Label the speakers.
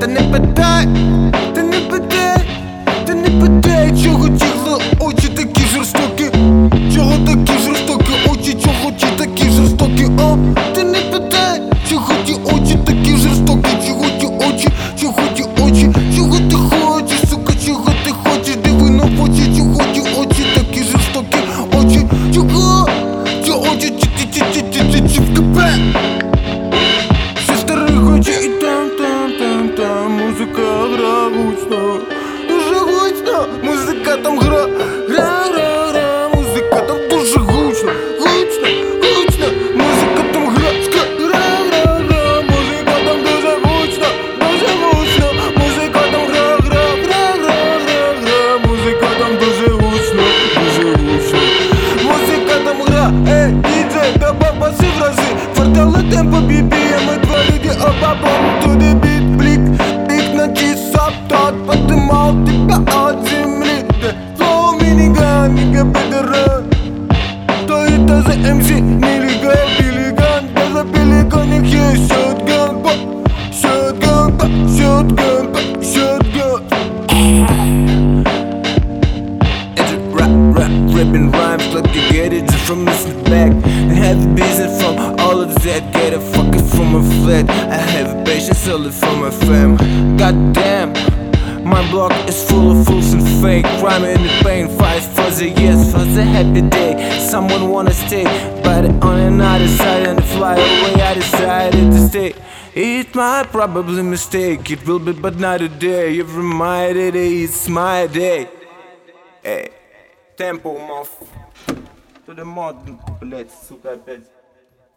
Speaker 1: Та не питай, та не питай, та не питай, чого ті очі такі жорстокі, чого такі жорстокі, очі, чого ті такі жорстокі, а ти не питай, чого ті очі такі жорстокі, чого ті очі, чого ті очі, чого ти хочеш, сука, чого ти хочеш, диви на очі, чого ті очі такі жорстокі, очі, чого, ті очі, ті ті ті ті ті ті ті гучно Дуже гучно. Музика там гра, гра, гра, гра Музика там дуже гучно. Гучно, гучно. Музика там гра, гра, гра, гра Музика там дуже гучно Дуже гучно. Музика там гра, гра, гра, гра, гра, гра Музика там дуже гучно Дуже гучно. Музика там гра, ей, діджей, да баба си в рази. Квартали темпо BPM, два люди обабом Туди біт, То это за МС, нелегал, билиган Да за пеликан их есть шотган, ба Шотган, ба, шотган, ба, шотган It's a rap, rap, ripping rhymes like you get it just from listening back. And have a business from all of that, get it fucking from a flat. I have patience solid from my fam. Goddamn, my block is full of fools and fake. Crime in the pain, fight for the yes, for the happy day. Someone wanna stay, but on another side and fly away. I decided to stay. It might probably mistake, it will be, but not today. Every my day, it's my day. Эй, темпо, маф. To the mod, блять, сука, опять.